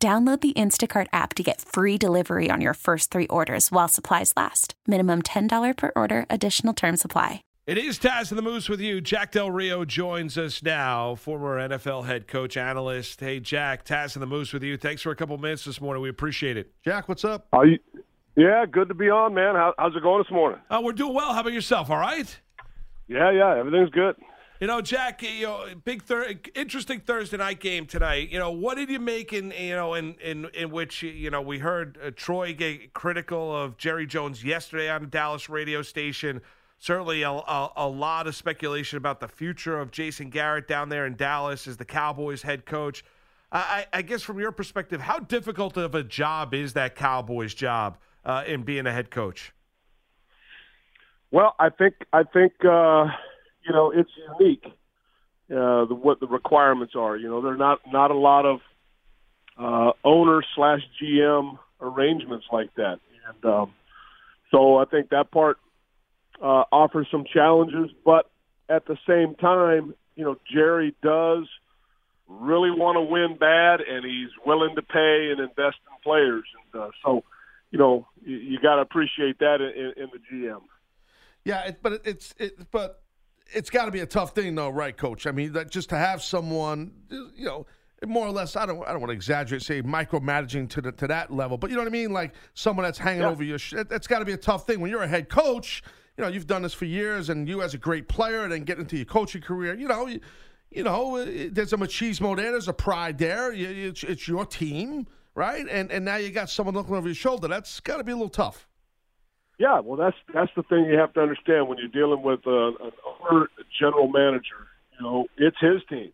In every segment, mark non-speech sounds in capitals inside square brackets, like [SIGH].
Download the Instacart app to get free delivery on your first three orders while supplies last. Minimum $10 per order, additional term supply. It is Taz and the Moose with you. Jack Del Rio joins us now, former NFL head coach, analyst. Hey, Jack, Taz and the Moose with you. Thanks for a couple minutes this morning. We appreciate it. Jack, what's up? Are you, yeah, good to be on, man. How, how's it going this morning? Uh, we're doing well. How about yourself? All right? Yeah, yeah, everything's good. You know, Jack, you know, big thir- interesting Thursday night game tonight. You know, what did you make in you know in in in which you know we heard uh, Troy get critical of Jerry Jones yesterday on a Dallas radio station. Certainly, a, a, a lot of speculation about the future of Jason Garrett down there in Dallas as the Cowboys head coach. I, I guess from your perspective, how difficult of a job is that Cowboys job uh, in being a head coach? Well, I think I think. Uh you know, it's unique. Uh, the, what the requirements are. You know, there are not not a lot of uh, owner slash GM arrangements like that, and um, so I think that part uh, offers some challenges. But at the same time, you know, Jerry does really want to win bad, and he's willing to pay and invest in players, and uh, so you know, you, you got to appreciate that in, in the GM. Yeah, it, but it's it, but it's got to be a tough thing, though, right, Coach? I mean, that just to have someone, you know, more or less. I don't. I don't want to exaggerate, say micromanaging to the, to that level, but you know what I mean. Like someone that's hanging yeah. over your. Sh- that's got to be a tough thing when you're a head coach. You know, you've done this for years, and you as a great player, and then get into your coaching career. You know, you, you know, uh, there's a machismo there. There's a pride there. It's, it's your team, right? And and now you got someone looking over your shoulder. That's got to be a little tough. Yeah, well, that's that's the thing you have to understand when you're dealing with a, an owner general manager. You know, it's his team.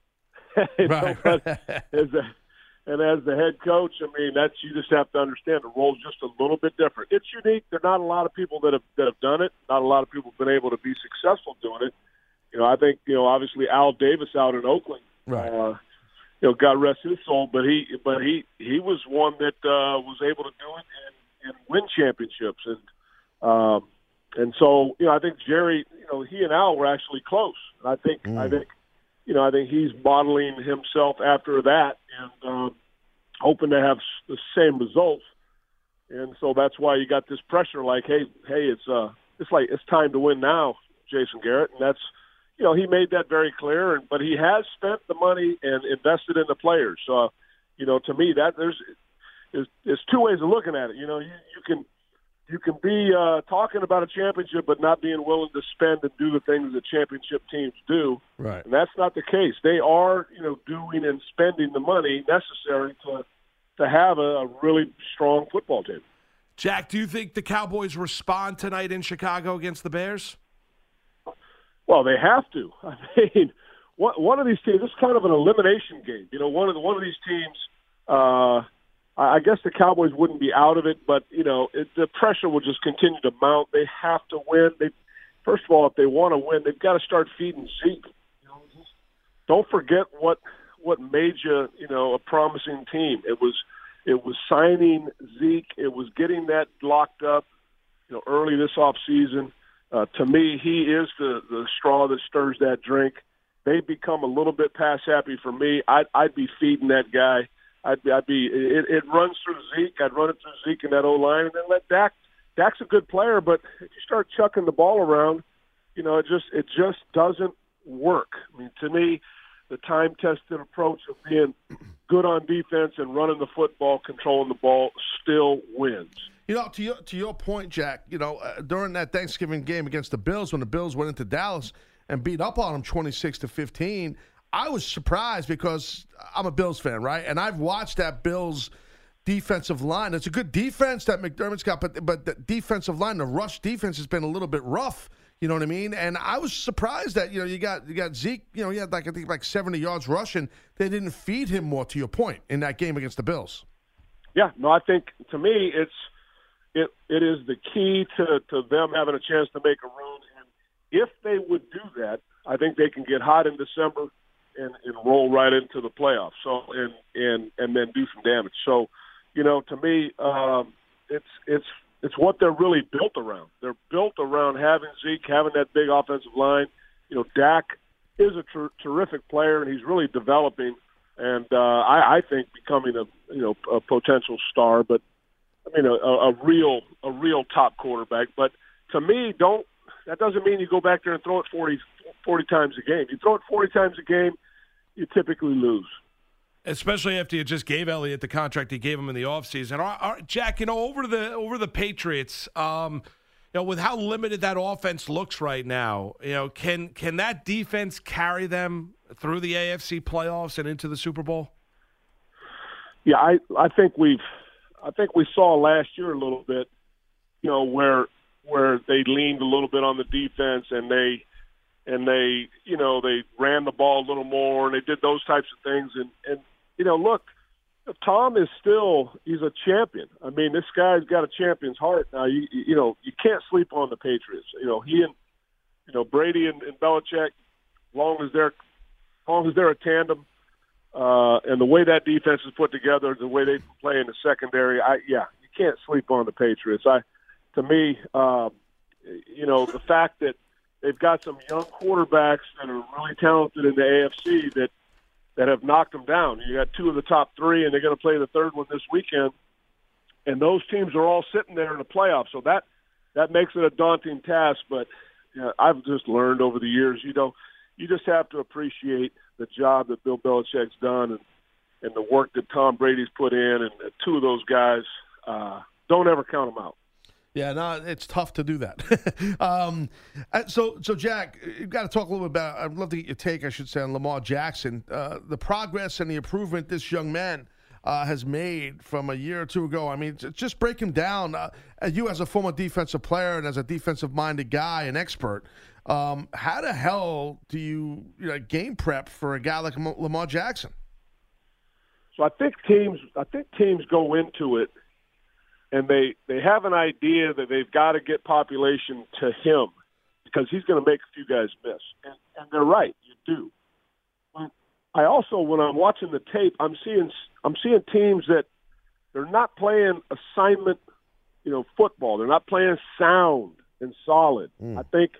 [LAUGHS] right. know, [LAUGHS] as a, and as the head coach, I mean, that's you just have to understand the role's just a little bit different. It's unique. There are not a lot of people that have that have done it. Not a lot of people have been able to be successful doing it. You know, I think you know, obviously Al Davis out in Oakland. Right. Uh, you know, God rest his soul, but he but he he was one that uh, was able to do it and, and win championships and um, and so, you know, I think Jerry, you know, he and Al were actually close. And I think, mm. I think, you know, I think he's modeling himself after that and um, hoping to have the same results. And so that's why you got this pressure, like, hey, hey, it's uh, it's like it's time to win now, Jason Garrett, and that's, you know, he made that very clear. And but he has spent the money and invested in the players. So, you know, to me, that there's there's, there's two ways of looking at it. You know, you, you can you can be uh, talking about a championship but not being willing to spend and do the things that championship teams do. Right. And that's not the case. They are, you know, doing and spending the money necessary to to have a, a really strong football team. Jack, do you think the Cowboys respond tonight in Chicago against the Bears? Well, they have to. [LAUGHS] I mean, one of these teams. This is kind of an elimination game. You know, one of the, one of these teams. Uh, I guess the Cowboys wouldn't be out of it, but you know it, the pressure will just continue to mount. They have to win. They first of all, if they want to win, they've got to start feeding Zeke. Don't forget what what made you you know a promising team. It was it was signing Zeke. It was getting that locked up. You know, early this off season. Uh, to me, he is the the straw that stirs that drink. They've become a little bit pass happy for me. I'd, I'd be feeding that guy I'd be, I'd be it, it runs through Zeke. I'd run it through Zeke in that O line, and then let Dak. Dak's a good player, but if you start chucking the ball around, you know, it just it just doesn't work. I mean, to me, the time tested approach of being good on defense and running the football, controlling the ball, still wins. You know, to your to your point, Jack. You know, uh, during that Thanksgiving game against the Bills, when the Bills went into Dallas and beat up on them twenty six to fifteen, I was surprised because I'm a Bills fan, right? And I've watched that Bills defensive line. It's a good defense that McDermott's got, but but the defensive line, the rush defense has been a little bit rough. You know what I mean? And I was surprised that you know you got you got Zeke. You know, he had like I think like 70 yards rushing. They didn't feed him more. To your point, in that game against the Bills. yeah, no, I think to me it's it it is the key to to them having a chance to make a run. And if they would do that, I think they can get hot in December and, and roll right into the playoffs. So and and and then do some damage. So, you know, to me, um, it's it's it's what they're really built around. They're built around having Zeke, having that big offensive line. You know, Dak is a ter- terrific player, and he's really developing. And uh, I, I think becoming a you know a potential star, but I mean a, a real a real top quarterback. But to me, don't that doesn't mean you go back there and throw it 40, 40 times a game. You throw it 40 times a game, you typically lose. Especially after you just gave Elliott the contract he gave him in the offseason. Our, our, Jack, you know, over the over the Patriots, um, you know, with how limited that offense looks right now, you know, can can that defense carry them through the AFC playoffs and into the Super Bowl? Yeah, I I think we've I think we saw last year a little bit, you know, where where they leaned a little bit on the defense and they and they you know they ran the ball a little more and they did those types of things and and you know look Tom is still he's a champion. I mean, this guy's got a champion's heart. Now, you you know you can't sleep on the Patriots. You know he and you know Brady and, and Belichick, long as they're long as they're a tandem, uh, and the way that defense is put together, the way they play in the secondary, I yeah, you can't sleep on the Patriots. I to me, uh, you know, the fact that they've got some young quarterbacks that are really talented in the AFC that that have knocked them down. You got two of the top three, and they're going to play the third one this weekend. And those teams are all sitting there in the playoffs, so that that makes it a daunting task. But you know, I've just learned over the years, you know, you just have to appreciate the job that Bill Belichick's done and and the work that Tom Brady's put in, and two of those guys. Uh, don't ever count them out. Yeah, no, it's tough to do that. [LAUGHS] um, uh, so, so Jack, you've got to talk a little bit about. I'd love to get your take, I should say, on Lamar Jackson, uh, the progress and the improvement this young man uh, has made from a year or two ago. I mean, just break him down. Uh, you, as a former defensive player and as a defensive-minded guy, an expert, um, how the hell do you, you know, game prep for a guy like Lamar Jackson? So I think teams, I think teams go into it and they they have an idea that they've got to get population to him because he's going to make a few guys miss, and, and they're right, you do. But I also, when I'm watching the tape, I'm seeing I'm seeing teams that they're not playing assignment, you know, football. They're not playing sound and solid. Mm. I think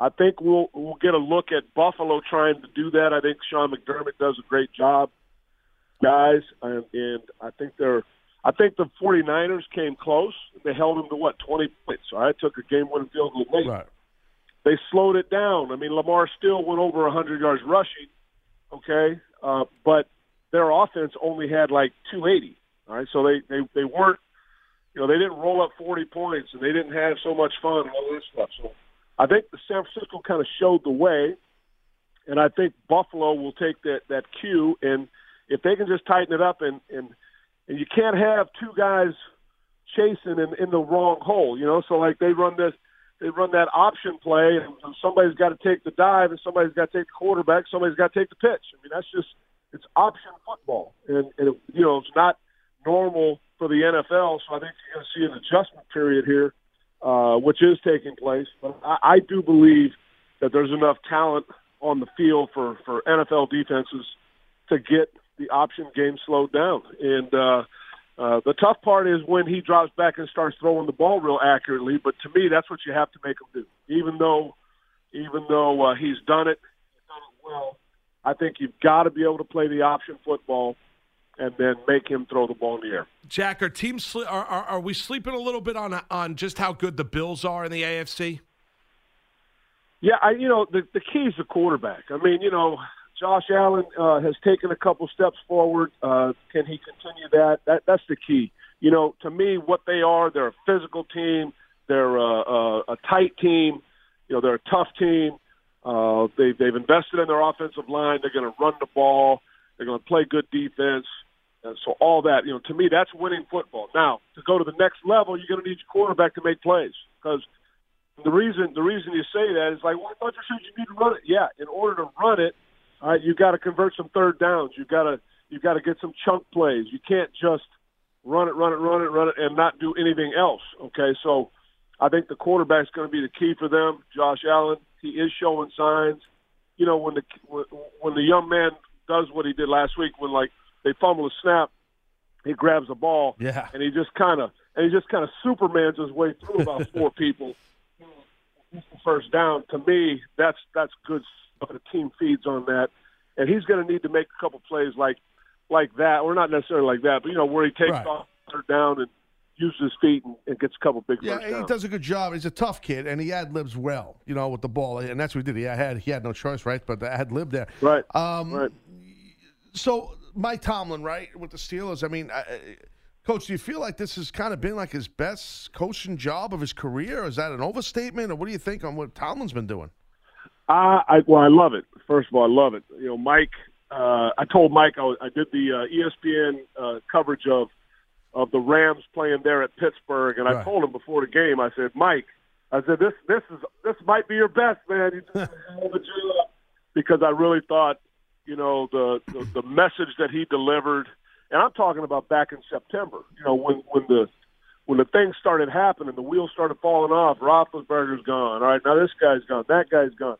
I think we'll we'll get a look at Buffalo trying to do that. I think Sean McDermott does a great job, guys, and, and I think they're I think the 49ers came close. They held them to what, 20 points. All right, took a game-winning field goal late. Right. They slowed it down. I mean, Lamar still went over 100 yards rushing, okay, uh, but their offense only had like 280. All right, so they they they weren't, you know, they didn't roll up 40 points and they didn't have so much fun and all this stuff. So I think the San Francisco kind of showed the way, and I think Buffalo will take that that cue and if they can just tighten it up and and and you can't have two guys chasing in, in the wrong hole. You know, so like they run this, they run that option play, and somebody's got to take the dive, and somebody's got to take the quarterback, somebody's got to take the pitch. I mean, that's just it's option football, and, and it, you know it's not normal for the NFL. So I think you're going to see an adjustment period here, uh, which is taking place. But I, I do believe that there's enough talent on the field for for NFL defenses to get the option game slowed down. And uh, uh, the tough part is when he drops back and starts throwing the ball real accurately. But to me, that's what you have to make him do. Even though, even though uh, he's done it, he's done it well. I think you've got to be able to play the option football and then make him throw the ball in the air. Jack, are teams are, are, are we sleeping a little bit on on just how good the Bills are in the AFC? Yeah, I you know the the key is the quarterback. I mean, you know, Josh Allen uh, has taken a couple steps forward. Uh, can he continue that? that? That's the key. You know, to me, what they are, they're a physical team. They're a, a, a tight team. You know, they're a tough team. Uh, they, they've invested in their offensive line. They're going to run the ball. They're going to play good defense. And so all that, you know, to me, that's winning football. Now, to go to the next level, you're going to need your quarterback to make plays because the reason the reason you say that is like, well, I thought you said you need to run it. Yeah, in order to run it, right, you've got to convert some third downs. You've got to you've got to get some chunk plays. You can't just run it, run it, run it, run it, and not do anything else. Okay, so I think the quarterback's going to be the key for them. Josh Allen, he is showing signs. You know, when the when the young man does what he did last week, when like they fumble a snap, he grabs the ball, yeah, and he just kind of and he just kind of supermans his way through about [LAUGHS] four people. First down to me, that's that's good. The team feeds on that, and he's going to need to make a couple plays like like that, or not necessarily like that, but you know where he takes right. off third down and uses his feet and, and gets a couple big. Yeah, he does a good job. He's a tough kid, and he ad libs well, you know, with the ball, and that's what he did. He had he had no choice, right? But I had lived there, right? Um, right. So Mike Tomlin, right, with the Steelers. I mean, I, Coach, do you feel like this has kind of been like his best coaching job of his career? Is that an overstatement, or what do you think on what Tomlin's been doing? Uh, I well, I love it. First of all, I love it. You know, Mike uh, I told Mike I, I did the uh, ESPN uh, coverage of of the Rams playing there at Pittsburgh, and right. I told him before the game. I said, Mike, I said this this is this might be your best, man. You did a job because I really thought, you know, the, the the message that he delivered, and I'm talking about back in September. You know, when when the when the things started happening, the wheels started falling off. Roethlisberger's gone. All right, now this guy's gone. That guy's gone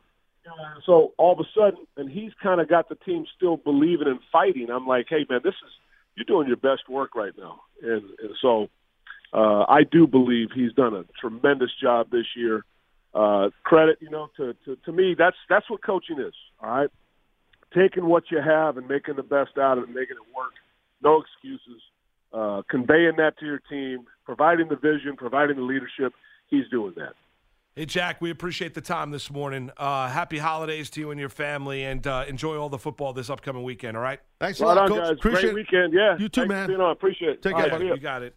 so all of a sudden, and he's kind of got the team still believing and fighting. I'm like, hey man, this is you're doing your best work right now, and, and so uh, I do believe he's done a tremendous job this year. Uh, credit, you know, to, to to me, that's that's what coaching is. All right, taking what you have and making the best out of it, making it work. No excuses. Uh, conveying that to your team, providing the vision, providing the leadership. He's doing that. Hey, Jack, we appreciate the time this morning. Uh, happy holidays to you and your family, and uh, enjoy all the football this upcoming weekend, all right? Thanks a lot, on, Coach. Guys. Appreciate Great weekend, yeah. You too, Thanks man. For being on. Appreciate it. Take care, buddy. You got it.